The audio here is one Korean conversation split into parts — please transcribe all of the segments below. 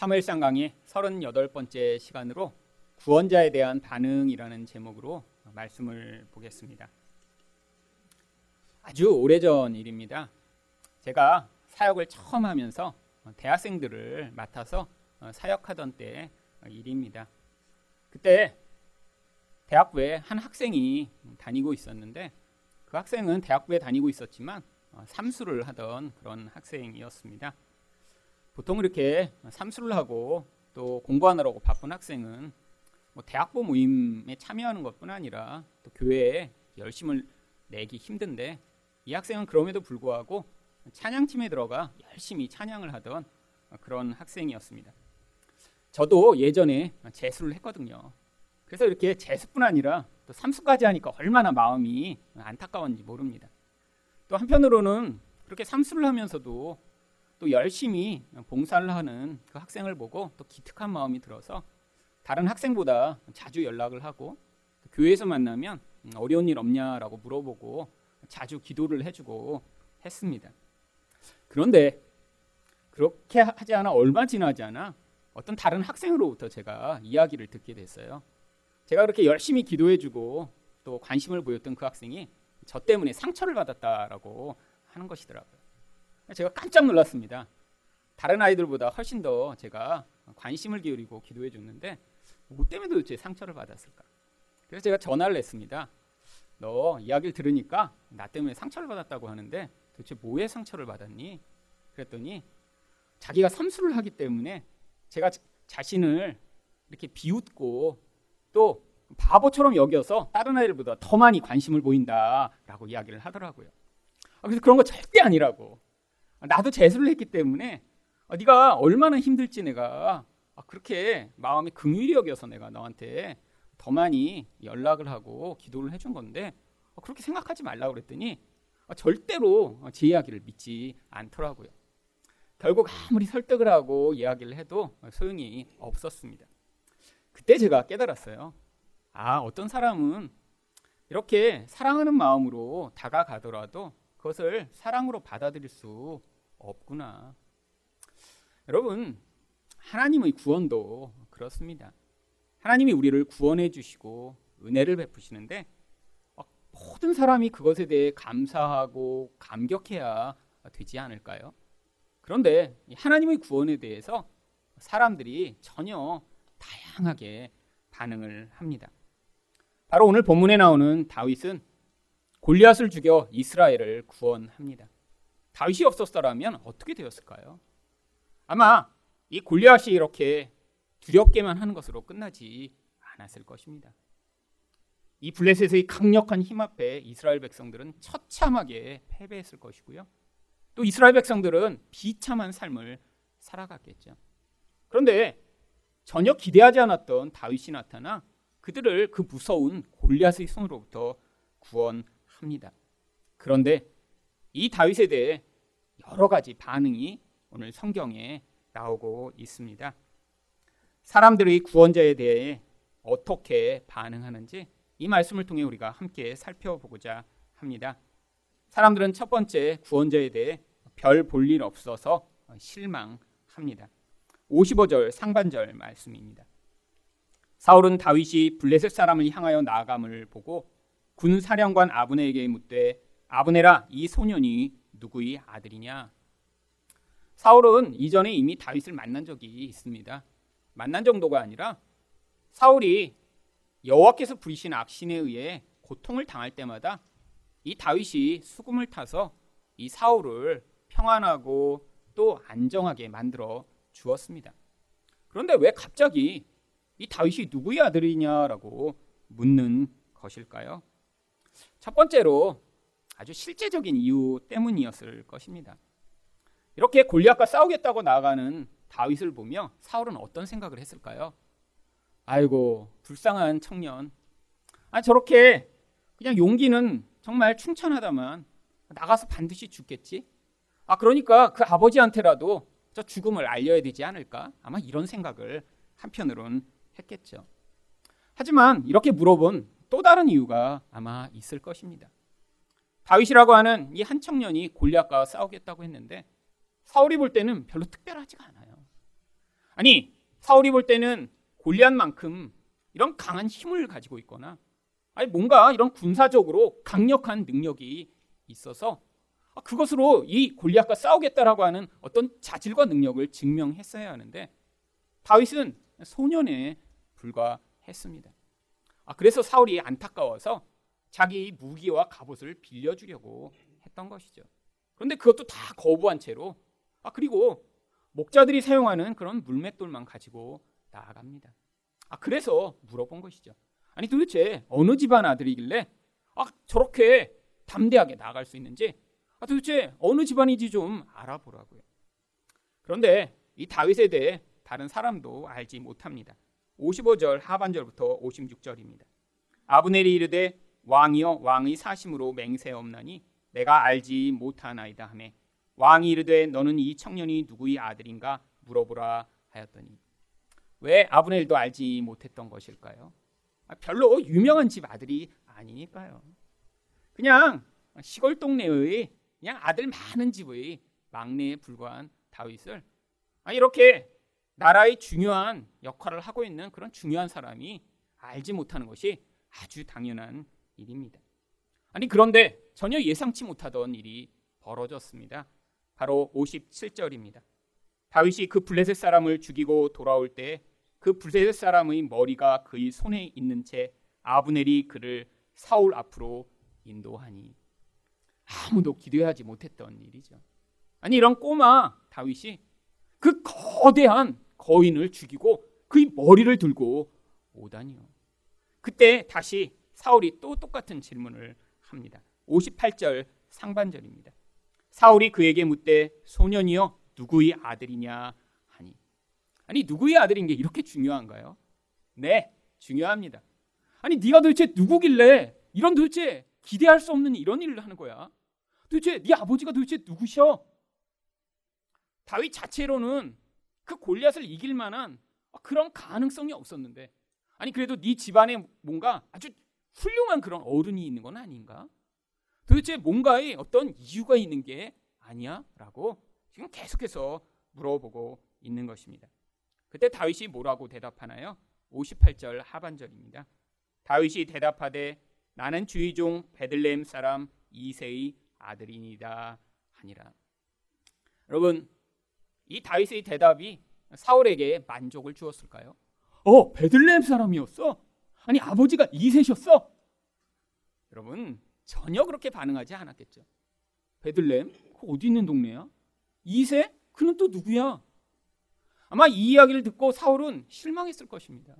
사무엘상 강의 38번째 시간으로 구원자에 대한 반응이라는 제목으로 말씀을 보겠습니다. 아주 오래전 일입니다. 제가 사역을 처음 하면서 대학생들을 맡아서 사역하던 때 일입니다. 그때 대학부에 한 학생이 다니고 있었는데 그 학생은 대학부에 다니고 있었지만 삼수를 하던 그런 학생이었습니다. 보통 이렇게 삼수를 하고 또 공부하느라고 바쁜 학생은 뭐 대학부 모임에 참여하는 것뿐 아니라 또 교회에 열심을 내기 힘든데 이 학생은 그럼에도 불구하고 찬양팀에 들어가 열심히 찬양을 하던 그런 학생이었습니다. 저도 예전에 재수를 했거든요. 그래서 이렇게 재수뿐 아니라 또 삼수까지 하니까 얼마나 마음이 안타까웠는지 모릅니다. 또 한편으로는 그렇게 삼수를 하면서도 또 열심히 봉사를 하는 그 학생을 보고 또 기특한 마음이 들어서 다른 학생보다 자주 연락을 하고 교회에서 만나면 어려운 일 없냐라고 물어보고 자주 기도를 해주고 했습니다. 그런데 그렇게 하지 않아 얼마 지나지 않아 어떤 다른 학생으로부터 제가 이야기를 듣게 됐어요. 제가 그렇게 열심히 기도해주고 또 관심을 보였던 그 학생이 저 때문에 상처를 받았다라고 하는 것이더라고요. 제가 깜짝 놀랐습니다. 다른 아이들보다 훨씬 더 제가 관심을 기울이고 기도해 줬는데 뭐 때문에 도대체 상처를 받았을까? 그래서 제가 전화를 했습니다. 너 이야기를 들으니까 나 때문에 상처를 받았다고 하는데 도대체 뭐에 상처를 받았니? 그랬더니 자기가 삼수를 하기 때문에 제가 자신을 이렇게 비웃고 또 바보처럼 여겨서 다른 아이들보다 더 많이 관심을 보인다라고 이야기를 하더라고요. 그래서 그런 거 절대 아니라고. 나도 재수를 했기 때문에 어, 네가 얼마나 힘들지 내가 아, 그렇게 마음이 긍휼히 여겨서 내가 너한테 더 많이 연락을 하고 기도를 해준 건데 어, 그렇게 생각하지 말라고 그랬더니 어, 절대로 제 이야기를 믿지 않더라고요. 결국 아무리 설득을 하고 이야기를 해도 소용이 없었습니다. 그때 제가 깨달았어요. 아, 어떤 사람은 이렇게 사랑하는 마음으로 다가가더라도 그것을 사랑으로 받아들일 수 없구나. 여러분, 하나님의 구원도 그렇습니다. 하나님이 우리를 구원해 주시고 은혜를 베푸시는데 모든 사람이 그것에 대해 감사하고 감격해야 되지 않을까요? 그런데 하나님의 구원에 대해서 사람들이 전혀 다양하게 반응을 합니다. 바로 오늘 본문에 나오는 다윗은 골리앗을 죽여 이스라엘을 구원합니다. 다윗이 없었더라면 어떻게 되었을까요? 아마 이 골리앗이 이렇게 두렵게만 하는 것으로 끝나지 않았을 것입니다. 이 블레셋의 강력한 힘 앞에 이스라엘 백성들은 처참하게 패배했을 것이고요. 또 이스라엘 백성들은 비참한 삶을 살아갔겠죠. 그런데 전혀 기대하지 않았던 다윗이 나타나 그들을 그 무서운 골리앗의 손으로부터 구원합니다. 그런데 이 다윗에 대해 여러 가지 반응이 오늘 성경에 나오고 있습니다. 사람들의 구원자에 대해 어떻게 반응하는지 이 말씀을 통해 우리가 함께 살펴보고자 합니다. 사람들은 첫 번째 구원자에 대해 별 볼 일 없어서 실망합니다. 55절 상반절 말씀입니다. 사울은 다윗이 블레셋 사람을 향하여 나아감을 보고 군 사령관 아브네에게 묻되 아브네라 이 소년이 누구의 아들이냐? 사울은 이전에 이미 다윗을 만난 적이 있습니다. 만난 정도가 아니라 사울이 여호와께서 부리신 악신에 의해 고통을 당할 때마다 이 다윗이 수금을 타서 이 사울을 평안하고 또 안정하게 만들어 주었습니다. 그런데 왜 갑자기 이 다윗이 누구의 아들이냐라고 묻는 것일까요? 첫 번째로 아주 실제적인 이유 때문이었을 것입니다. 이렇게 골리앗과 싸우겠다고 나아가는 다윗을 보며 사울은 어떤 생각을 했을까요? 아이고 불쌍한 청년. 아 저렇게 그냥 용기는 정말 충천하다만 나가서 반드시 죽겠지. 아 그러니까 그 아버지한테라도 저 죽음을 알려야 되지 않을까? 아마 이런 생각을 한편으론 했겠죠. 하지만 이렇게 물어본 또 다른 이유가 아마 있을 것입니다. 다윗이라고 하는 이 한 청년이 골리앗과 싸우겠다고 했는데 사울이 볼 때는 별로 특별하지가 않아요. 아니 사울이 볼 때는 골리앗만큼 이런 강한 힘을 가지고 있거나 아니 뭔가 이런 군사적으로 강력한 능력이 있어서 아, 그것으로 이 골리앗과 싸우겠다라고 하는 어떤 자질과 능력을 증명했어야 하는데 다윗은 소년에 불과했습니다. 아, 그래서 사울이 안타까워서 자기 무기와 갑옷을 빌려주려고 했던 것이죠. 그런데 그것도 다 거부한 채로 아 그리고 목자들이 사용하는 그런 물맷돌만 가지고 나아갑니다. 아 그래서 물어본 것이죠. 아니 도대체 어느 집안 아들이길래 아 저렇게 담대하게 나갈 수 있는지 아 도대체 어느 집안인지 좀 알아보라고요. 그런데 이 다윗에 대해 다른 사람도 알지 못합니다. 55절 하반절부터 56절입니다. 아브넬이 이르되 왕이여 왕의 사심으로 맹세없나니 내가 알지 못하나이다 하매 왕이 이르되 너는 이 청년이 누구의 아들인가 물어보라 하였더니 왜 아브넬도 알지 못했던 것일까요? 아, 별로 유명한 집 아들이 아니니까요. 그냥 시골 동네의 그냥 아들 많은 집의 막내에 불과한 다윗을 아, 이렇게 나라의 중요한 역할을 하고 있는 그런 중요한 사람이 알지 못하는 것이 아주 당연한 일입니다. 아니 그런데 전혀 예상치 못하던 일이 벌어졌습니다. 바로 57절입니다. 다윗이 그 블레셋 사람을 죽이고 돌아올 때 그 블레셋 사람의 머리가 그의 손에 있는 채 아브넬이 그를 사울 앞으로 인도하니 아무도 기대하지 못했던 일이죠. 아니 이런 꼬마 다윗이 그 거대한 거인을 죽이고 그의 머리를 들고 오다니요. 그때 다시 사울이 또 똑같은 질문을 합니다. 58절 상반절입니다. 사울이 그에게 묻되 소년이여 누구의 아들이냐 하니 아니 누구의 아들인 게 이렇게 중요한가요? 네, 중요합니다. 아니 네가 도대체 누구길래 이런 도대체 기대할 수 없는 이런 일을 하는 거야? 도대체 네 아버지가 도대체 누구셔? 다윗 자체로는 그 골리앗을 이길 만한 그런 가능성이 없었는데 아니 그래도 네 집안에 뭔가 아주 훌륭한 그런 어른이 있는 건 아닌가? 도대체 뭔가의 어떤 이유가 있는 게 아니야 라고 지금 계속해서 물어보고 있는 것입니다. 그때 다윗이 뭐라고 대답하나요? 58절 하반절입니다. 다윗이 대답하되 나는 주의 종 베들레헴 사람 이세의 아들이니다 하니라. 여러분 이 다윗의 대답이 사울에게 만족을 주었을까요? 어 베들레헴 사람이었어? 아니 아버지가 이세셨어? 여러분 전혀 그렇게 반응하지 않았겠죠. 베들렘? 그 어디 있는 동네야? 이세? 그는 또 누구야? 아마 이 이야기를 듣고 사울은 실망했을 것입니다.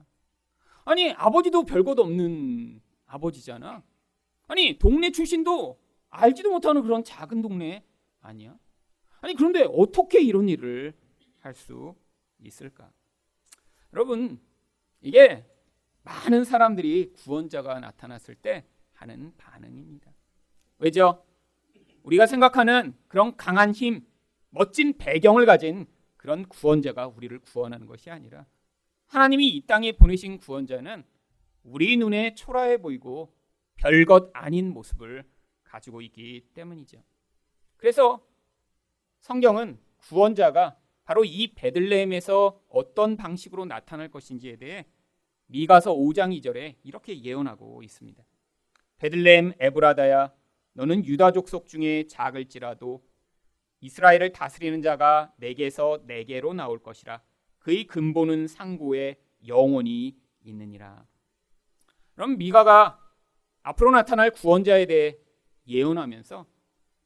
아니 아버지도 별것 없는 아버지잖아. 아니 동네 출신도 알지도 못하는 그런 작은 동네 아니야? 아니 그런데 어떻게 이런 일을 할 수 있을까? 여러분 이게 많은 사람들이 구원자가 나타났을 때 하는 반응입니다. 왜죠? 우리가 생각하는 그런 강한 힘, 멋진 배경을 가진 그런 구원자가 우리를 구원하는 것이 아니라 하나님이 이 땅에 보내신 구원자는 우리 눈에 초라해 보이고 별것 아닌 모습을 가지고 있기 때문이죠. 그래서 성경은 구원자가 바로 이 베들레헴에서 어떤 방식으로 나타날 것인지에 대해 미가서 5장 2절에 이렇게 예언하고 있습니다. 베들레헴 에브라다야 너는 유다 족속 중에 작을지라도 이스라엘을 다스리는 자가 내게서 내게로 나올 것이라 그의 근본은 상고에 영원히 있느니라. 그럼 미가가 앞으로 나타날 구원자에 대해 예언하면서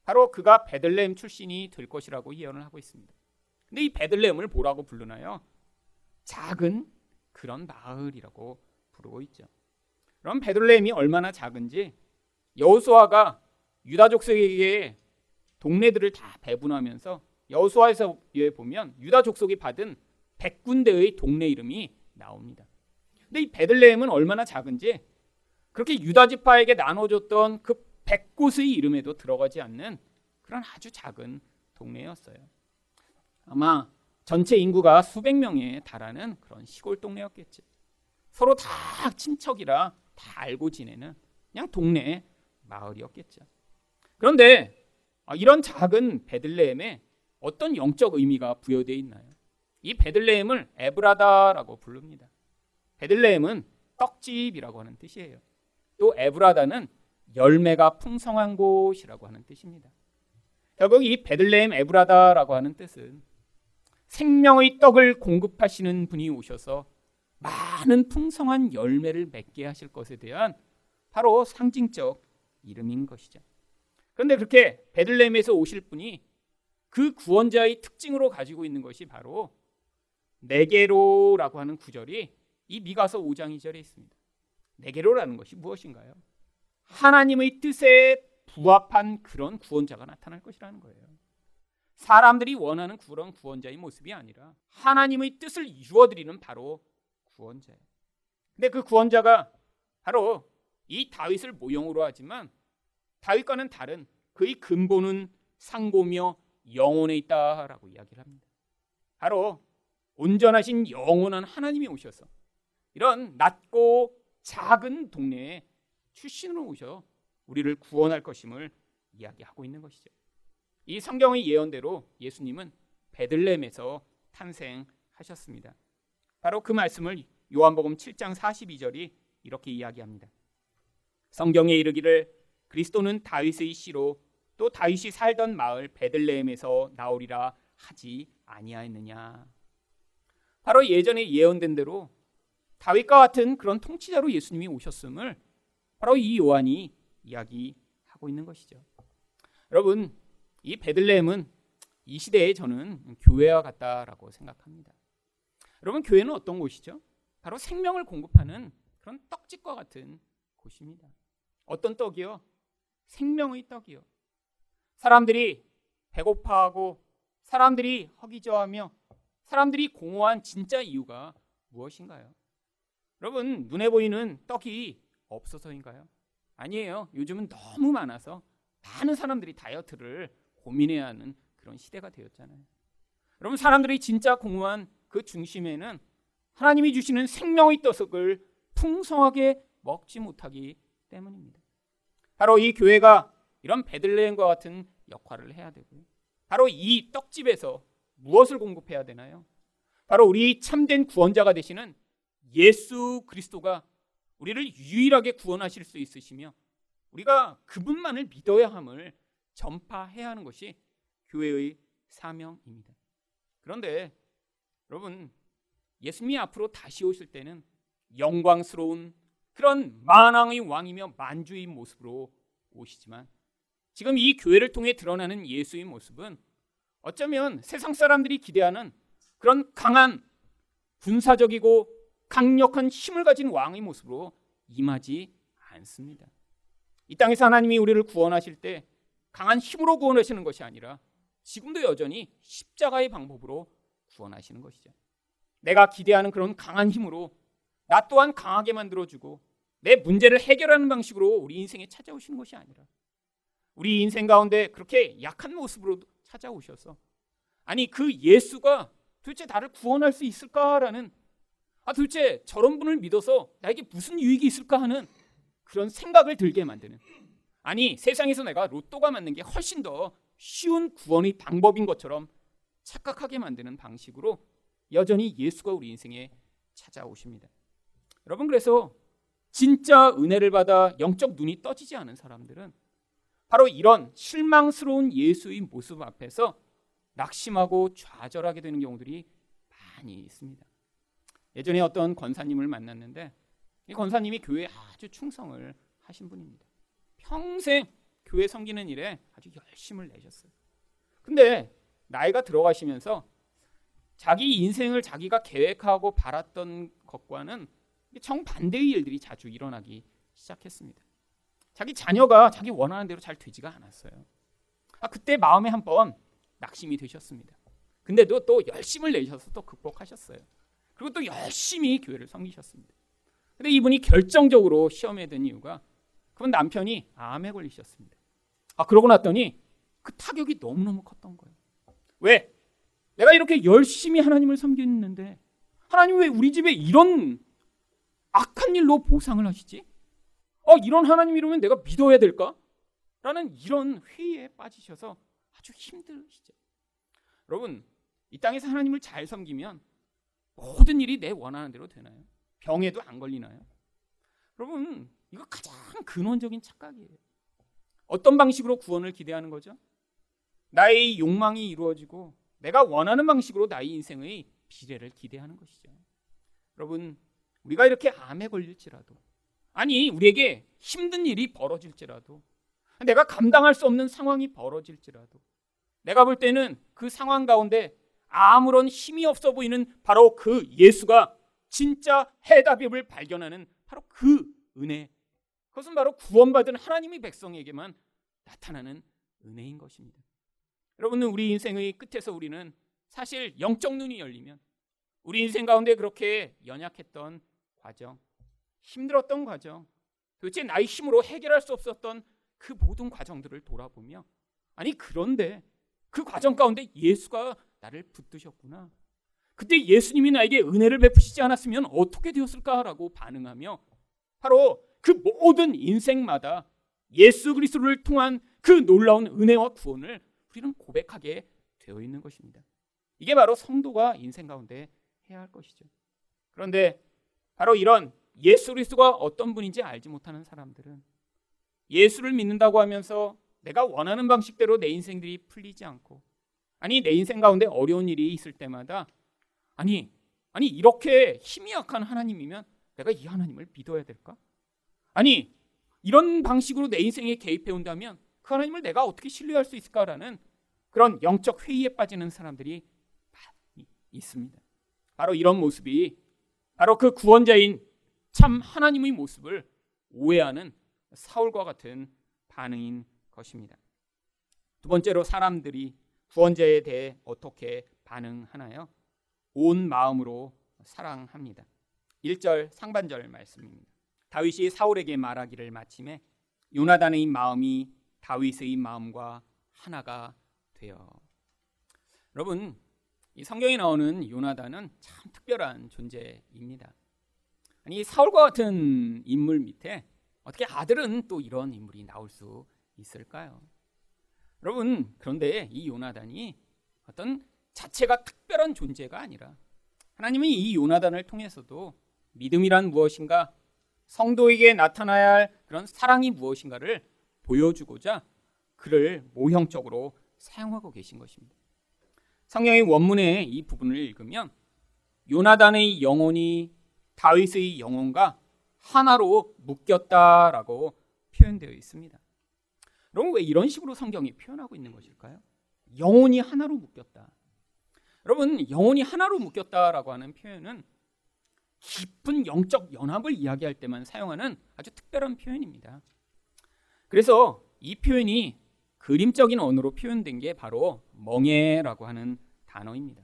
바로 그가 베들레헴 출신이 될 것이라고 예언을 하고 있습니다. 근데 이 베들레헴을 뭐라고 부르나요? 작은 그런 마을이라고 부르고 있죠. 그럼 베들레헴이 얼마나 작은지 여호수아가 유다 족속에게 동네들을 다 배분하면서 여호수아에서에 보면 유다 족속이 받은 100군데의 동네 이름이 나옵니다. 근데 이 베들레헴은 얼마나 작은지 그렇게 유다 지파에게 나눠줬던 그 100곳의 이름에도 들어가지 않는 그런 아주 작은 동네였어요. 아마 전체 인구가 수백 명에 달하는 그런 시골 동네였겠지. 서로 다 친척이라 다 알고 지내는 그냥 동네 마을이었겠죠. 그런데 아, 이런 작은 베들레헴에 어떤 영적 의미가 부여되어 있나요? 이 베들레헴을 에브라다라고 부릅니다. 베들레헴은 떡집이라고 하는 뜻이에요. 또 에브라다는 열매가 풍성한 곳이라고 하는 뜻입니다. 결국 이 베들레헴 에브라다라고 하는 뜻은 생명의 떡을 공급하시는 분이 오셔서 많은 풍성한 열매를 맺게 하실 것에 대한 바로 상징적 이름인 것이죠. 그런데 그렇게 베들레헴에서 오실 분이 그 구원자의 특징으로 가지고 있는 것이 바로 네게로라고 하는 구절이 이 미가서 5장 2절에 있습니다. 네게로라는 것이 무엇인가요? 하나님의 뜻에 부합한 그런 구원자가 나타날 것이라는 거예요. 사람들이 원하는 그런 구원자의 모습이 아니라 하나님의 뜻을 이루어드리는 바로 구원자예요. 근데 그 구원자가 바로 이 다윗을 모형으로 하지만 다윗과는 다른 그의 근본은 상고며 영혼에 있다라고 이야기를 합니다. 바로 온전하신 영원한 하나님이 오셔서 이런 낮고 작은 동네에 출신으로 오셔 우리를 구원할 것임을 이야기하고 있는 것이죠. 이 성경의 예언대로 예수님은 베들렘에서 탄생하셨습니다. 바로 그 말씀을 요한복음 7장 42절이 이렇게 이야기합니다. 성경에 이르기를 그리스도는 다윗의 씨로 또 다윗이 살던 마을 베들레헴에서 나오리라 하지 아니하였느냐. 바로 예전에 예언된 대로 다윗과 같은 그런 통치자로 예수님이 오셨음을 바로 이 요한이 이야기하고 있는 것이죠. 여러분, 이 베들레헴은 이 시대에 저는 교회와 같다라고 생각합니다. 여러분, 교회는 어떤 곳이죠? 바로 생명을 공급하는 그런 떡집과 같은 곳입니다. 어떤 떡이요? 생명의 떡이요. 사람들이 배고파하고 사람들이 허기져하며 사람들이 공허한 진짜 이유가 무엇인가요? 여러분 눈에 보이는 떡이 없어서인가요? 아니에요. 요즘은 너무 많아서 많은 사람들이 다이어트를 고민해야 하는 그런 시대가 되었잖아요. 여러분 사람들이 진짜 공허한 그 중심에는 하나님이 주시는 생명의 떡을 풍성하게 먹지 못하기 때문입니다. 바로 이 교회가 이런 베들레헴과 같은 역할을 해야 되고요. 바로 이 떡집에서 무엇을 공급해야 되나요? 바로 우리 참된 구원자가 되시는 예수 그리스도가 우리를 유일하게 구원하실 수 있으시며 우리가 그분만을 믿어야 함을 전파해야 하는 것이 교회의 사명입니다. 그런데 여러분 예수님이 앞으로 다시 오실 때는 영광스러운 그런 만왕의 왕이며 만주의 모습으로 오시지만 지금 이 교회를 통해 드러나는 예수의 모습은 어쩌면 세상 사람들이 기대하는 그런 강한 군사적이고 강력한 힘을 가진 왕의 모습으로 임하지 않습니다. 이 땅에서 하나님이 우리를 구원하실 때 강한 힘으로 구원하시는 것이 아니라 지금도 여전히 십자가의 방법으로 구원하시는 것이죠. 내가 기대하는 그런 강한 힘으로 나 또한 강하게 만들어주고 내 문제를 해결하는 방식으로 우리 인생에 찾아오시는 것이 아니라 우리 인생 가운데 그렇게 약한 모습으로 찾아오셔서 아니 그 예수가 도대체 나를 구원할 수 있을까라는 아 도대체 저런 분을 믿어서 나에게 무슨 유익이 있을까 하는 그런 생각을 들게 만드는 아니 세상에서 내가 로또가 맞는 게 훨씬 더 쉬운 구원의 방법인 것처럼 착각하게 만드는 방식으로 여전히 예수가 우리 인생에 찾아오십니다. 여러분 그래서 진짜 은혜를 받아 영적 눈이 떠지지 않은 사람들은 바로 이런 실망스러운 예수의 모습 앞에서 낙심하고 좌절하게 되는 경우들이 많이 있습니다. 예전에 어떤 권사님을 만났는데 이 권사님이 교회에 아주 충성을 하신 분입니다. 평생 교회 섬기는 일에 아주 열심을 내셨어요. 근데 나이가 들어가시면서 자기 인생을 자기가 계획하고 바랐던 것과는 정반대의 일들이 자주 일어나기 시작했습니다. 자기 자녀가 자기 원하는 대로 잘 되지가 않았어요. 아, 그때 마음에 한번 낙심이 되셨습니다. 근데도 또 열심을 내셔서 또 극복하셨어요. 그리고 또 열심히 교회를 섬기셨습니다. 근데 이분이 결정적으로 시험에 든 이유가 그분 남편이 암에 걸리셨습니다. 아, 그러고 났더니 그 타격이 너무너무 컸던 거예요. 왜? 내가 이렇게 열심히 하나님을 섬기는데 하나님 왜 우리 집에 이런 악한 일로 보상을 하시지? 어, 이런 하나님이라면 내가 믿어야 될까? 라는 이런 회의에 빠지셔서 아주 힘드시죠. 여러분, 이 땅에서 하나님을 잘 섬기면 모든 일이 내 원하는 대로 되나요? 병에도 안 걸리나요? 여러분, 이거 가장 근원적인 착각이에요. 어떤 방식으로 구원을 기대하는 거죠? 나의 욕망이 이루어지고 내가 원하는 방식으로 나의 인생의 비례를 기대하는 것이죠. 여러분, 우리가 이렇게 암에 걸릴지라도 아니, 우리에게 힘든 일이 벌어질지라도 내가 감당할 수 없는 상황이 벌어질지라도 내가 볼 때는 그 상황 가운데 아무런 힘이 없어 보이는 바로 그 예수가 진짜 해답임을 발견하는 바로 그 은혜. 그것은 바로 구원받은 하나님의 백성에게만 나타나는 은혜인 것입니다. 여러분은 우리 인생의 끝에서 우리는 사실 영적 눈이 열리면 우리 인생 가운데 그렇게 연약했던 과정, 힘들었던 과정, 도대체 나의 힘으로 해결할 수 없었던 그 모든 과정들을 돌아보며 아니 그런데 그 과정 가운데 예수가 나를 붙드셨구나. 그때 예수님이 나에게 은혜를 베푸시지 않았으면 어떻게 되었을까라고 반응하며 바로 그 모든 인생마다 예수 그리스도를 통한 그 놀라운 은혜와 구원을 우리는 고백하게 되어 있는 것입니다. 이게 바로 성도가 인생 가운데 해야 할 것이죠. 그런데 바로 이런 예수 그리스도가 어떤 분인지 알지 못하는 사람들은 예수를 믿는다고 하면서 내가 원하는 방식대로 내 인생들이 풀리지 않고 아니 내 인생 가운데 어려운 일이 있을 때마다 아니 아니 이렇게 힘이 약한 하나님이면 내가 이 하나님을 믿어야 될까? 아니 이런 방식으로 내 인생에 개입해 온다면 그 하나님을 내가 어떻게 신뢰할 수 있을까라는 그런 영적 회의에 빠지는 사람들이 많이 있습니다. 바로 이런 모습이 바로 그 구원자인 참 하나님의 모습을 오해하는 사울과 같은 반응인 것입니다. 두 번째로 사람들이 구원자에 대해 어떻게 반응하나요? 온 마음으로 사랑합니다. 1절 상반절 말씀입니다. 다윗이 사울에게 말하기를 마침에 요나단의 마음이 다윗의 마음과 하나가 되어. 여러분, 이 성경에 나오는 요나단은 참 특별한 존재입니다. 아니 사울과 같은 인물 밑에 어떻게 아들은 또 이런 인물이 나올 수 있을까요? 여러분, 그런데 이 요나단이 어떤 자체가 특별한 존재가 아니라 하나님이 이 요나단을 통해서도 믿음이란 무엇인가, 성도에게 나타나야 할 그런 사랑이 무엇인가를 보여주고자 그를 모형적으로 사용하고 계신 것입니다. 성경의 원문의 이 부분을 읽으면 요나단의 영혼이 다윗의 영혼과 하나로 묶였다라고 표현되어 있습니다. 여러분 왜 이런 식으로 성경이 표현하고 있는 것일까요? 영혼이 하나로 묶였다. 여러분 영혼이 하나로 묶였다라고 하는 표현은 깊은 영적 연합을 이야기할 때만 사용하는 아주 특별한 표현입니다. 그래서 이 표현이 그림적인 언어로 표현된 게 바로 멍해라고 하는 단어입니다.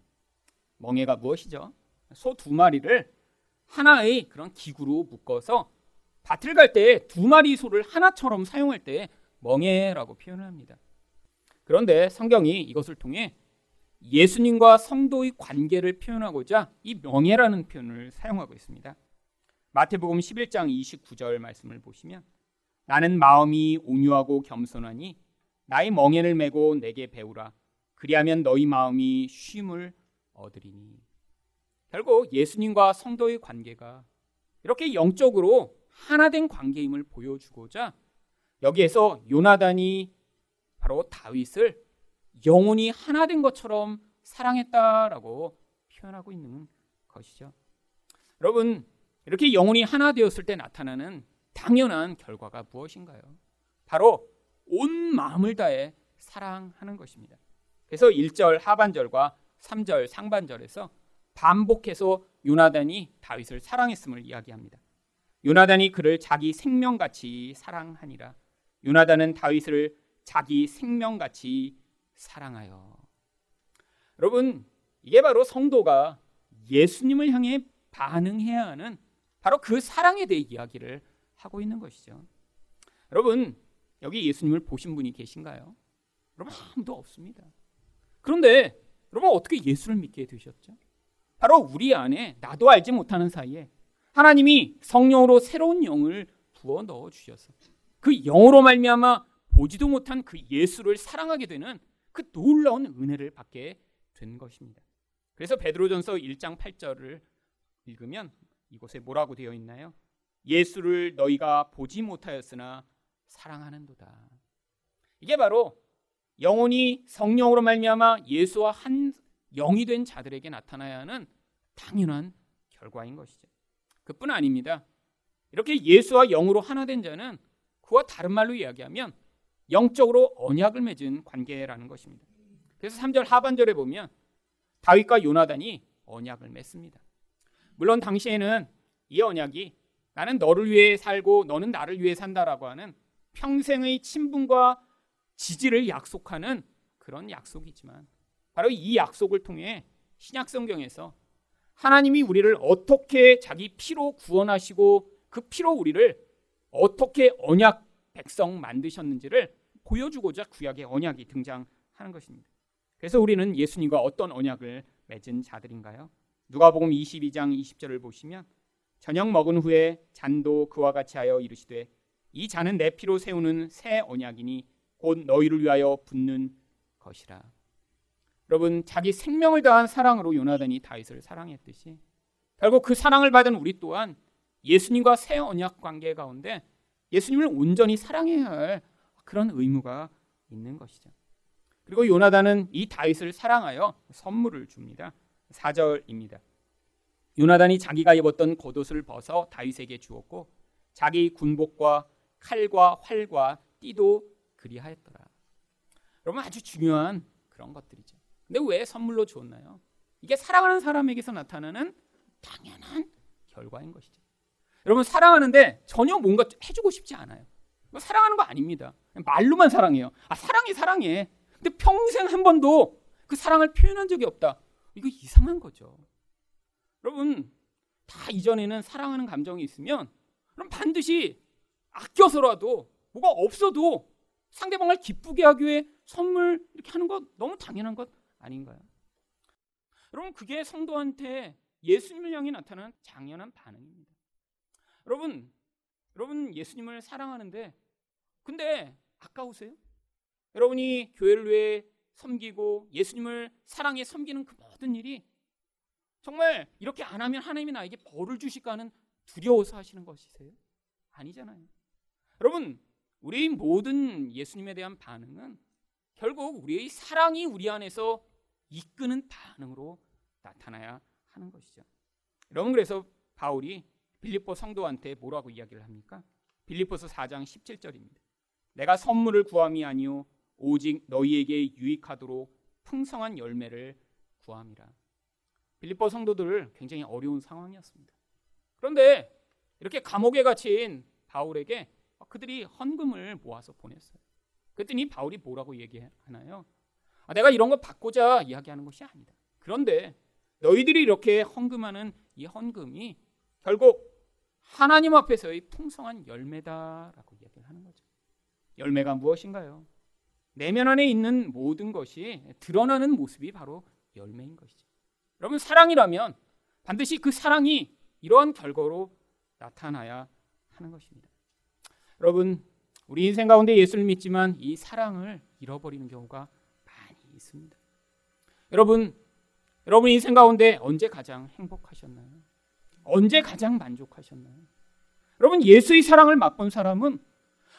멍해가 무엇이죠? 소 두 마리를 하나의 그런 기구로 묶어서 밭을 갈 때 두 마리 소를 하나처럼 사용할 때 멍해라고 표현을 합니다. 그런데 성경이 이것을 통해 예수님과 성도의 관계를 표현하고자 이 명예라는 표현을 사용하고 있습니다. 마태복음 11장 29절 말씀을 보시면 나는 마음이 온유하고 겸손하니 나의 멍에를 메고 내게 배우라 그리하면 너희 마음이 쉼을 얻으리니 결국 예수님과 성도의 관계가 이렇게 영적으로 하나된 관계임을 보여주고자 여기에서 요나단이 바로 다윗을 영혼이 하나 된 것처럼 사랑했다라고 표현하고 있는 것이죠. 여러분, 이렇게 영혼이 하나 되었을 때 나타나는 당연한 결과가 무엇인가요? 바로 온 마음을 다해 사랑하는 것입니다. 그래서 1절 하반절과 3절 상반절에서 반복해서 요나단이 다윗을 사랑했음을 이야기합니다. 요나단이 그를 자기 생명같이 사랑하니라. 요나단은 다윗을 자기 생명같이 사랑하여. 여러분, 이게 바로 성도가 예수님을 향해 반응해야 하는 바로 그 사랑에 대해 이야기를 하고 있는 것이죠. 여러분, 여기 예수님을 보신 분이 계신가요? 여러분, 아무도 없습니다. 그런데 여러분, 어떻게 예수를 믿게 되셨죠? 바로 우리 안에 나도 알지 못하는 사이에 하나님이 성령으로 새로운 영을 부어 넣어 주셔서 그 영으로 말미암아 보지도 못한 그 예수를 사랑하게 되는 그 놀라운 은혜를 받게 된 것입니다. 그래서 베드로전서 1장 8절을 읽으면 이곳에 뭐라고 되어 있나요? 예수를 너희가 보지 못하였으나 사랑하는도다. 이게 바로 영혼이 성령으로 말미암아 예수와 한 영이 된 자들에게 나타나야 하는 당연한 결과인 것이죠. 그뿐 아닙니다. 이렇게 예수와 영으로 하나 된 자는 그와 다른 말로 이야기하면 영적으로 언약을 맺은 관계라는 것입니다. 그래서 3절 하반절에 보면 다윗과 요나단이 언약을 맺습니다. 물론 당시에는 이 언약이 나는 너를 위해 살고 너는 나를 위해 산다라고 하는 평생의 친분과 지지를 약속하는 그런 약속이지만 바로 이 약속을 통해 신약 성경에서 하나님이 우리를 어떻게 자기 피로 구원하시고 그 피로 우리를 어떻게 언약 백성 만드셨는지를 보여주고자 구약의 언약이 등장하는 것입니다. 그래서 우리는 예수님과 어떤 언약을 맺은 자들인가요? 누가복음 22장 20절을 보시면 저녁 먹은 후에 잔도 그와 같이 하여 이르시되 이 잔은 내 피로 세우는 새 언약이니 곧 너희를 위하여 붓는 것이라. 여러분 자기 생명을 다한 사랑으로 요나단이 다윗을 사랑했듯이 결국 그 사랑을 받은 우리 또한 예수님과 새 언약 관계 가운데 예수님을 온전히 사랑해야 할 그런 의무가 있는 것이죠. 그리고 요나단은 이 다윗을 사랑하여 선물을 줍니다. 4절입니다. 요나단이 자기가 입었던 겉옷을 벗어 다윗에게 주었고 자기 군복과 칼과 활과 띠도 그리하였더라. 여러분 아주 중요한 그런 것들이죠. 근데 왜 선물로 줬나요? 이게 사랑하는 사람에게서 나타나는 당연한 결과인 것이죠. 여러분 사랑하는데 전혀 뭔가 해주고 싶지 않아요. 사랑하는 거 아닙니다. 말로만 사랑해요. 아 사랑해 사랑해. 근데 평생 한 번도 그 사랑을 표현한 적이 없다. 이거 이상한 거죠. 여러분 다 이전에는 사랑하는 감정이 있으면 그럼 반드시 아껴서라도 뭐가 없어도 상대방을 기쁘게 하기 위해 선물 이렇게 하는 것 너무 당연한 것 아닌가요? 여러분 그게 성도한테 예수님을 향해 나타나는 당연한 반응입니다. 여러분 여러분 예수님을 사랑하는데 근데 아까우세요? 여러분이 교회를 위해 섬기고 예수님을 사랑해 섬기는 그 모든 일이 정말 이렇게 안 하면 하나님이 나에게 벌을 주실까 하는 두려워서 하시는 것이세요? 아니잖아요. 여러분, 우리 모든 예수님에 대한 반응은 결국 우리의 사랑이 우리 안에서 이끄는 반응으로 나타나야 하는 것이죠. 여러분 그래서 바울이 빌립보 성도한테 뭐라고 이야기를 합니까? 빌립보서 4장 17절입니다. 내가 선물을 구함이 아니요 오직 너희에게 유익하도록 풍성한 열매를 구함이라. 빌립보 성도들 굉장히 어려운 상황이었습니다. 그런데 이렇게 감옥에 갇힌 바울에게 그들이 헌금을 모아서 보냈어요. 그랬더니 바울이 뭐라고 얘기하나요? 아, 내가 이런 거 받고자 이야기하는 것이 아니다. 그런데 너희들이 이렇게 헌금하는 이 헌금이 결국 하나님 앞에서의 풍성한 열매다라고 이야기를 하는 거죠. 열매가 무엇인가요? 내면 안에 있는 모든 것이 드러나는 모습이 바로 열매인 것이죠. 여러분 사랑이라면 반드시 그 사랑이 이러한 결과로 나타나야 하는 것입니다. 여러분 우리 인생 가운데 예수를 믿지만 이 사랑을 잃어버리는 경우가 많이 있습니다. 여러분 여러분 인생 가운데 언제 가장 행복하셨나요? 언제 가장 만족하셨나요? 여러분 예수의 사랑을 맛본 사람은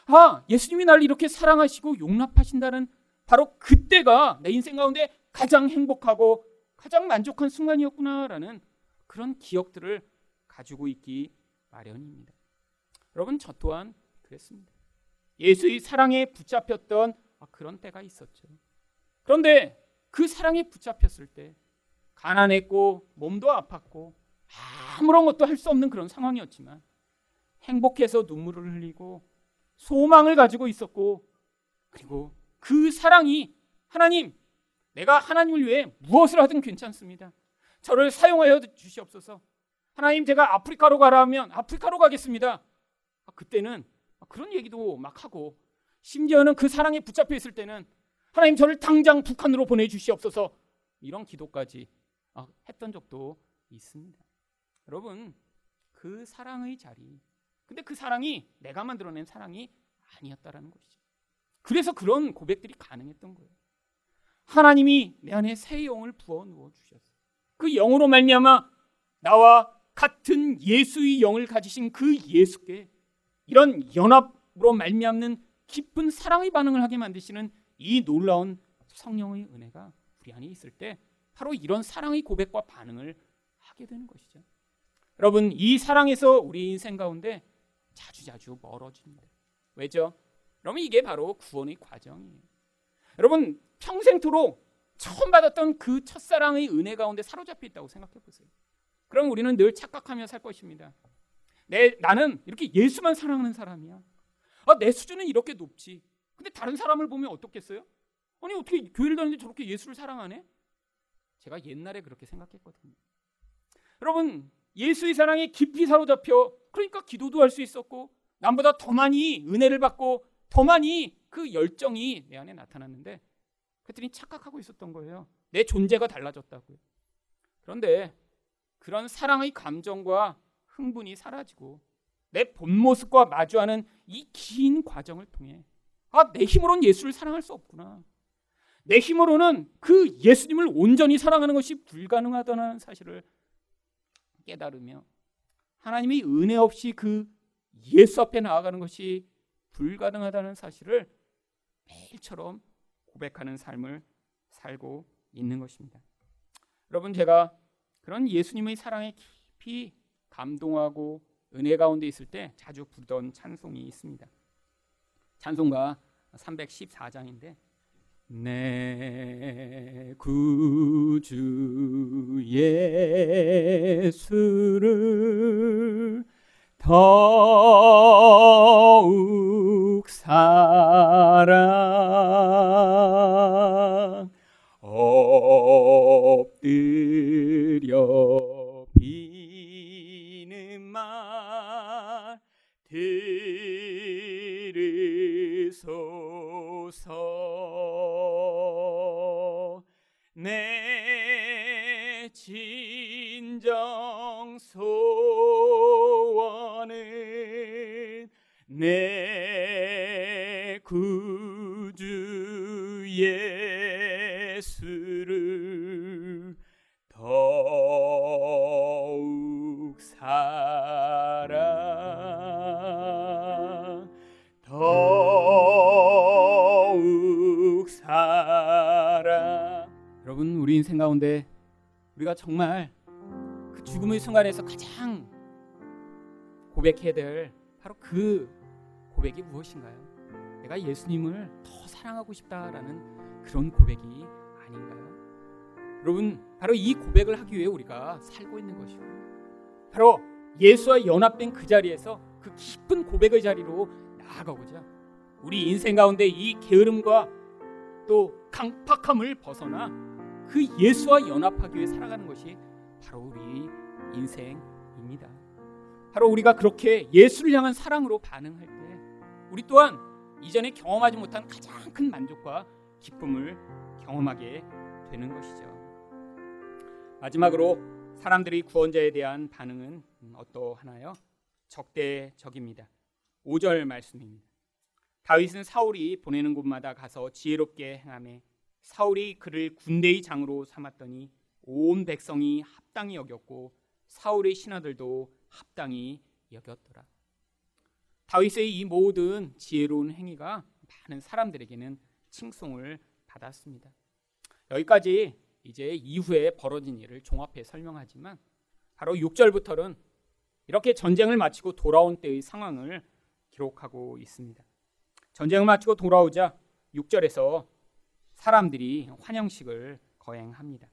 아 예수님이 날 이렇게 사랑하시고 용납하신다는 바로 그때가 내 인생 가운데 가장 행복하고 가장 만족한 순간이었구나라는 그런 기억들을 가지고 있기 마련입니다. 여러분 저 또한 그랬습니다. 예수의 사랑에 붙잡혔던 그런 때가 있었죠. 그런데 그 사랑에 붙잡혔을 때 가난했고 몸도 아팠고 아무런 것도 할 수 없는 그런 상황이었지만 행복해서 눈물을 흘리고 소망을 가지고 있었고 그리고 그 사랑이 하나님 내가 하나님을 위해 무엇을 하든 괜찮습니다. 저를 사용하여 주시옵소서. 하나님 제가 아프리카로 가라 면 아프리카로 가겠습니다. 아, 그때는 그런 얘기도 막 하고 심지어는 그 사랑에 붙잡혀 있을 때는 하나님 저를 당장 북한으로 보내주시옵소서 이런 기도까지 아, 했던 적도 있습니다. 여러분 그 사랑의 자리 근데 그 사랑이 내가 만들어낸 사랑이 아니었다라는 것이죠. 그래서 그런 고백들이 가능했던 거예요. 하나님이 내 안에 새 영을 부어 누워 주셨어요. 그 영으로 말미암아 나와 같은 예수의 영을 가지신 그 예수께 이런 연합으로 말미암는 깊은 사랑의 반응을 하게 만드시는 이 놀라운 성령의 은혜가 우리 안에 있을 때 바로 이런 사랑의 고백과 반응을 하게 되는 것이죠. 여러분 이 사랑에서 우리 인생 가운데 자주자주 멀어집니다. 왜죠? 여러분 이게 바로 구원의 과정이에요. 여러분 평생토록 처음 받았던 그 첫사랑의 은혜 가운데 사로잡혀 있다고 생각해 보세요. 그럼 우리는 늘 착각하며 살 것입니다. 내 나는 이렇게 예수만 사랑하는 사람이야. 아, 내 수준은 이렇게 높지. 근데 다른 사람을 보면 어떻겠어요? 아니 어떻게 교회를 다니는데 저렇게 예수를 사랑하네? 제가 옛날에 그렇게 생각했거든요. 여러분 예수의 사랑에 깊이 사로잡혀 그러니까 기도도 할 수 있었고 남보다 더 많이 은혜를 받고 더 많이 그 열정이 내 안에 나타났는데 그랬더니 착각하고 있었던 거예요. 내 존재가 달라졌다고요. 그런데 그런 사랑의 감정과 흥분이 사라지고 내 본 모습과 마주하는 이 긴 과정을 통해 아, 내 힘으로는 예수를 사랑할 수 없구나. 내 힘으로는 그 예수님을 온전히 사랑하는 것이 불가능하다는 사실을 깨달으며 하나님이 은혜 없이 그 예수 앞에 나아가는 것이 불가능하다는 사실을 매일처럼 고백하는 삶을 살고 있는 것입니다. 여러분 제가 그런 예수님의 사랑에 깊이 감동하고 은혜 가운데 있을 때 자주 부르던 찬송이 있습니다. 찬송가 314장인데 내 구주 예수를 더욱 사랑 엎드려 비는 말 들으소서 내 진정 소원은 내 구주 예 인생 가운데 우리가 정말 그 죽음의 순간에서 가장 고백해야 될 바로 그 고백이 무엇인가요? 내가 예수님을 더 사랑하고 싶다라는 그런 고백이 아닌가요? 여러분 바로 이 고백을 하기 위해 우리가 살고 있는 것이고 바로 예수와 연합된 그 자리에서 그 깊은 고백의 자리로 나아가고자 우리 인생 가운데 이 게으름과 또 강팍함을 벗어나 그 예수와 연합하기 위해 살아가는 것이 바로 우리 인생입니다. 바로 우리가 그렇게 예수를 향한 사랑으로 반응할 때 우리 또한 이전에 경험하지 못한 가장 큰 만족과 기쁨을 경험하게 되는 것이죠. 마지막으로 사람들이 구원자에 대한 반응은 어떠하나요? 적대적입니다. 5절 말씀입니다. 다윗은 사울이 보내는 곳마다 가서 지혜롭게 행함에 사울이 그를 군대의 장으로 삼았더니 온 백성이 합당히 여겼고 사울의 신하들도 합당히 여겼더라. 다윗의 이 모든 지혜로운 행위가 많은 사람들에게는 칭송을 받았습니다. 여기까지 이제 이후에 벌어진 일을 종합해 설명하지만 바로 6절부터는 이렇게 전쟁을 마치고 돌아온 때의 상황을 기록하고 있습니다. 전쟁을 마치고 돌아오자 6절에서 사람들이 환영식을 거행합니다.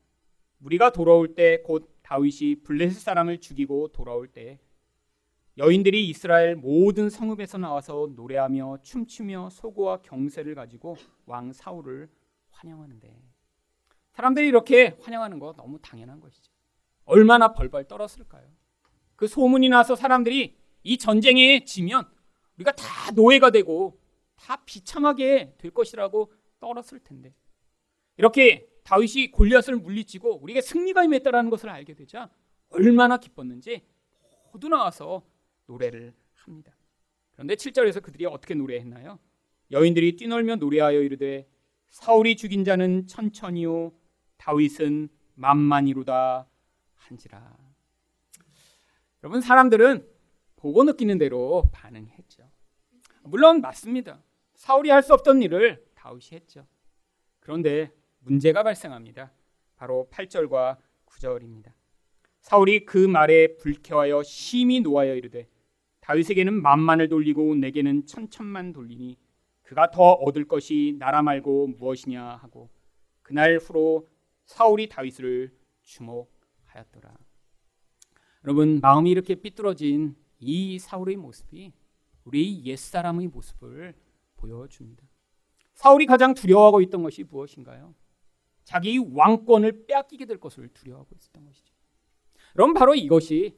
우리가 돌아올 때 곧 다윗이 블레셋 사람을 죽이고 돌아올 때 여인들이 이스라엘 모든 성읍에서 나와서 노래하며 춤추며 소고와 경세를 가지고 왕 사울을 환영하는데 사람들이 이렇게 환영하는 거 너무 당연한 것이죠. 얼마나 벌벌 떨었을까요? 그 소문이 나서 사람들이 이 전쟁에 지면 우리가 다 노예가 되고 다 비참하게 될 것이라고 떨었을 텐데 이렇게 다윗이 골리앗을 물리치고 우리가 승리가 임했다라는 것을 알게 되자 얼마나 기뻤는지 모두 나와서 노래를 합니다. 그런데 7절에서 그들이 어떻게 노래했나요? 여인들이 뛰놀며 노래하여 이르되 사울이 죽인 자는 천천히요 다윗은 만만이로다 한지라. 여러분 사람들은 보고 느끼는 대로 반응했죠. 물론 맞습니다. 사울이 할 수 없던 일을 다윗이 했죠. 그런데 문제가 발생합니다. 바로 8절과 9절입니다. 사울이 그 말에 불쾌하여 심히 노하여 이르되 다윗에게는 만만을 돌리고 내게는 천천만 돌리니 그가 더 얻을 것이 나라 말고 무엇이냐 하고 그날 후로 사울이 다윗을 주목하였더라. 여러분 마음이 이렇게 삐뚤어진 이 사울의 모습이 우리 옛사람의 모습을 보여줍니다. 사울이 가장 두려워하고 있던 것이 무엇인가요? 자기 왕권을 빼앗기게 될 것을 두려워하고 있었던 것이죠. 그럼 바로 이것이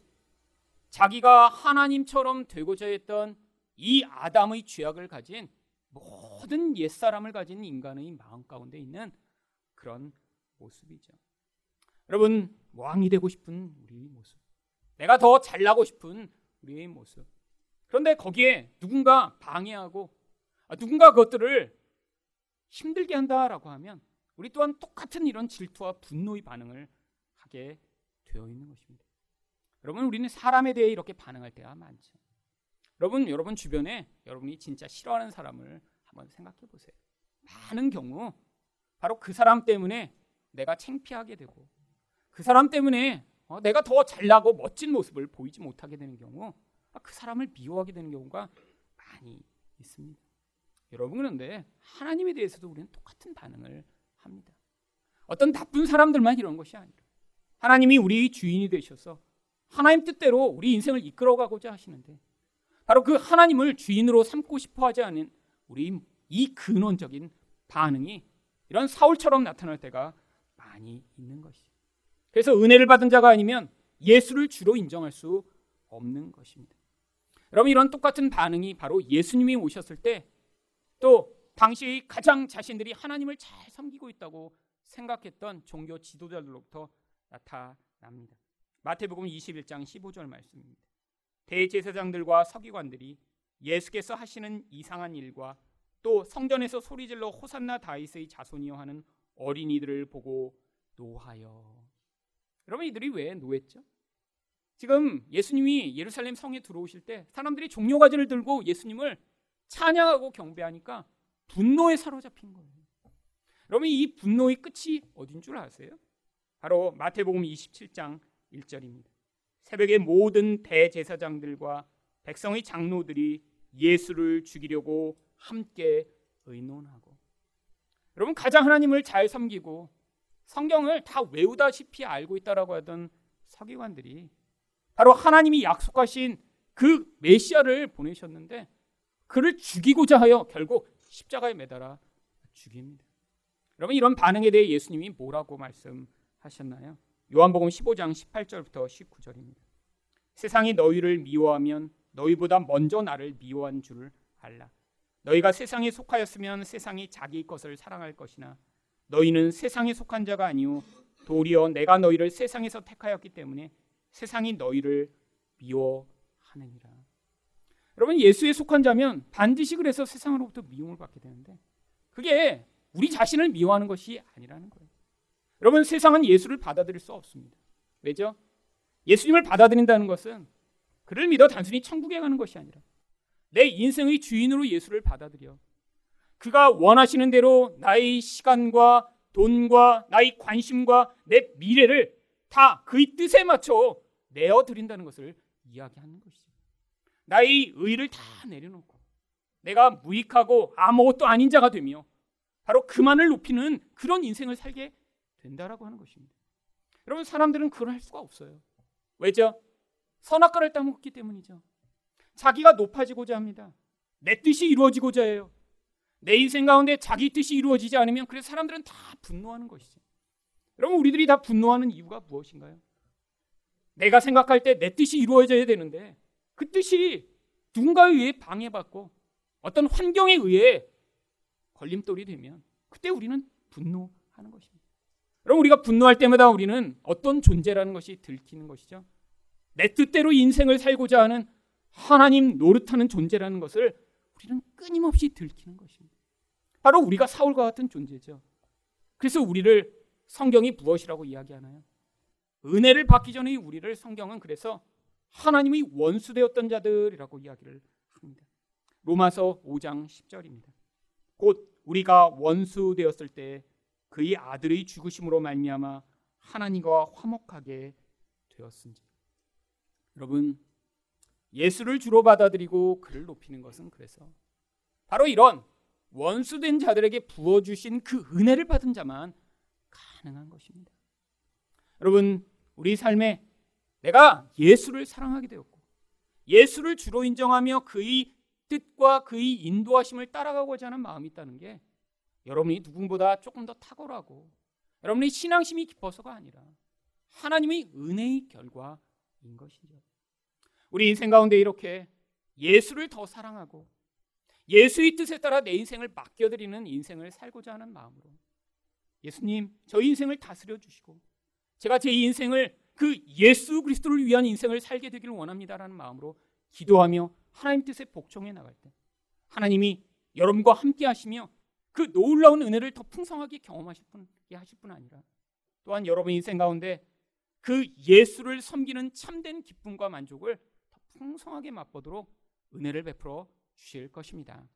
자기가 하나님처럼 되고자 했던 이 아담의 죄악을 가진 모든 옛사람을 가진 인간의 마음 가운데 있는 그런 모습이죠. 여러분, 왕이 되고 싶은 우리의 모습. 내가 더 잘나고 싶은 우리의 모습. 그런데 거기에 누군가 방해하고 아, 누군가 그것들을 힘들게 한다라고 하면 우리 또한 똑같은 이런 질투와 분노의 반응을 하게 되어 있는 것입니다. 여러분 우리는 사람에 대해 이렇게 반응할 때가 많죠. 여러분 여러분 주변에 여러분이 진짜 싫어하는 사람을 한번 생각해 보세요. 많은 경우 바로 그 사람 때문에 내가 창피하게 되고 그 사람 때문에 어, 내가 더 잘나고 멋진 모습을 보이지 못하게 되는 경우 아, 그 사람을 미워하게 되는 경우가 많이 있습니다. 여러분 그런데 하나님에 대해서도 우리는 똑같은 반응을 합니다. 어떤 나쁜 사람들만 이런 것이 아니라 하나님이 우리 주인이 되셔서 하나님 뜻대로 우리 인생을 이끌어가고자 하시는데 바로 그 하나님을 주인으로 삼고 싶어 하지 않은 우리 이 근원적인 반응이 이런 사울처럼 나타날 때가 많이 있는 것이죠. 그래서 은혜를 받은 자가 아니면 예수를 주로 인정할 수 없는 것입니다. 여러분 이런 똑같은 반응이 바로 예수님이 오셨을 때 또 당시 가장 자신들이 하나님을 잘 섬기고 있다고 생각했던 종교 지도자들로부터 나타납니다. 마태복음 21장 15절 말씀입니다. 대제사장들과 서기관들이 예수께서 하시는 이상한 일과 또 성전에서 소리질러 호산나 다윗의 자손이여 하는 어린이들을 보고 노하여. 여러분 이들이 왜 노했죠? 지금 예수님이 예루살렘 성에 들어오실 때 사람들이 종려가지를 들고 예수님을 찬양하고 경배하니까 분노에 사로잡힌 거예요. 여러분 이 분노의 끝이 어딘 줄 아세요? 바로 마태복음 27장 1절입니다. 새벽에 모든 대제사장들과 백성의 장로들이 예수를 죽이려고 함께 의논하고 여러분 가장 하나님을 잘 섬기고 성경을 다 외우다시피 알고 있다라고 하던 서기관들이 바로 하나님이 약속하신 그 메시아를 보내셨는데 그를 죽이고자 하여 결국 십자가에 매달아 죽입니다. 여러분 이런 반응에 대해 예수님이 뭐라고 말씀하셨나요? 요한복음 15장 18절부터 19절입니다. 세상이 너희를 미워하면 너희보다 먼저 나를 미워한 줄을 알라. 너희가 세상에 속하였으면 세상이 자기 것을 사랑할 것이나 너희는 세상에 속한 자가 아니요 도리어 내가 너희를 세상에서 택하였기 때문에 세상이 너희를 미워하느니라. 여러분 예수에 속한 자면 반드시 그래서 세상으로부터 미움을 받게 되는데 그게 우리 자신을 미워하는 것이 아니라는 거예요. 여러분 세상은 예수를 받아들일 수 없습니다. 왜죠? 예수님을 받아들인다는 것은 그를 믿어 단순히 천국에 가는 것이 아니라 내 인생의 주인으로 예수를 받아들여 그가 원하시는 대로 나의 시간과 돈과 나의 관심과 내 미래를 다 그의 뜻에 맞춰 내어 드린다는 것을 이야기하는 것이죠. 나의 의를 다 내려놓고 내가 무익하고 아무것도 아닌 자가 되며 바로 그만을 높이는 그런 인생을 살게 된다라고 하는 것입니다. 여러분 사람들은 그걸 할 수가 없어요. 왜죠? 선악과를 따먹기 때문이죠. 자기가 높아지고자 합니다. 내 뜻이 이루어지고자 해요. 내 인생 가운데 자기 뜻이 이루어지지 않으면 그래서 사람들은 다 분노하는 것이죠. 여러분 우리들이 다 분노하는 이유가 무엇인가요? 내가 생각할 때 내 뜻이 이루어져야 되는데 그 뜻이 누군가에 의해 방해받고 어떤 환경에 의해 걸림돌이 되면 그때 우리는 분노하는 것입니다. 여러분 우리가 분노할 때마다 우리는 어떤 존재라는 것이 들키는 것이죠. 내 뜻대로 인생을 살고자 하는 하나님 노릇하는 존재라는 것을 우리는 끊임없이 들키는 것입니다. 바로 우리가 사울과 같은 존재죠. 그래서 우리를 성경이 무엇이라고 이야기하나요? 은혜를 받기 전의 우리를 성경은 그래서 하나님의 원수 되었던 자들이라고 이야기를 합니다. 로마서 5장 10절입니다. 곧 우리가 원수 되었을 때 그의 아들의 죽으심으로 말미암아 하나님과 화목하게 되었은지. 여러분 예수를 주로 받아들이고 그를 높이는 것은 그래서 바로 이런 원수된 자들에게 부어 주신 그 은혜를 받은 자만 가능한 것입니다. 여러분 우리 삶에 내가 예수를 사랑하게 되었고 예수를 주로 인정하며 그의 뜻과 그의 인도하심을 따라가고자 하는 마음이 있다는 게 여러분이 누군보다 조금 더 탁월하고 여러분의 신앙심이 깊어서가 아니라 하나님의 은혜의 결과인 것이죠. 우리 인생 가운데 이렇게 예수를 더 사랑하고 예수의 뜻에 따라 내 인생을 맡겨드리는 인생을 살고자 하는 마음으로 예수님 저희 인생을 다스려 주시고 제가 제 인생을 그 예수 그리스도를 위한 인생을 살게 되기를 원합니다라는 마음으로 기도하며 하나님 뜻에 복종해 나갈 때 하나님이 여러분과 함께 하시며 그 놀라운 은혜를 더 풍성하게 경험하실 뿐게 하실 뿐 아니라 또한 여러분 인생 가운데 그 예수를 섬기는 참된 기쁨과 만족을 더 풍성하게 맛보도록 은혜를 베풀어 주실 것입니다.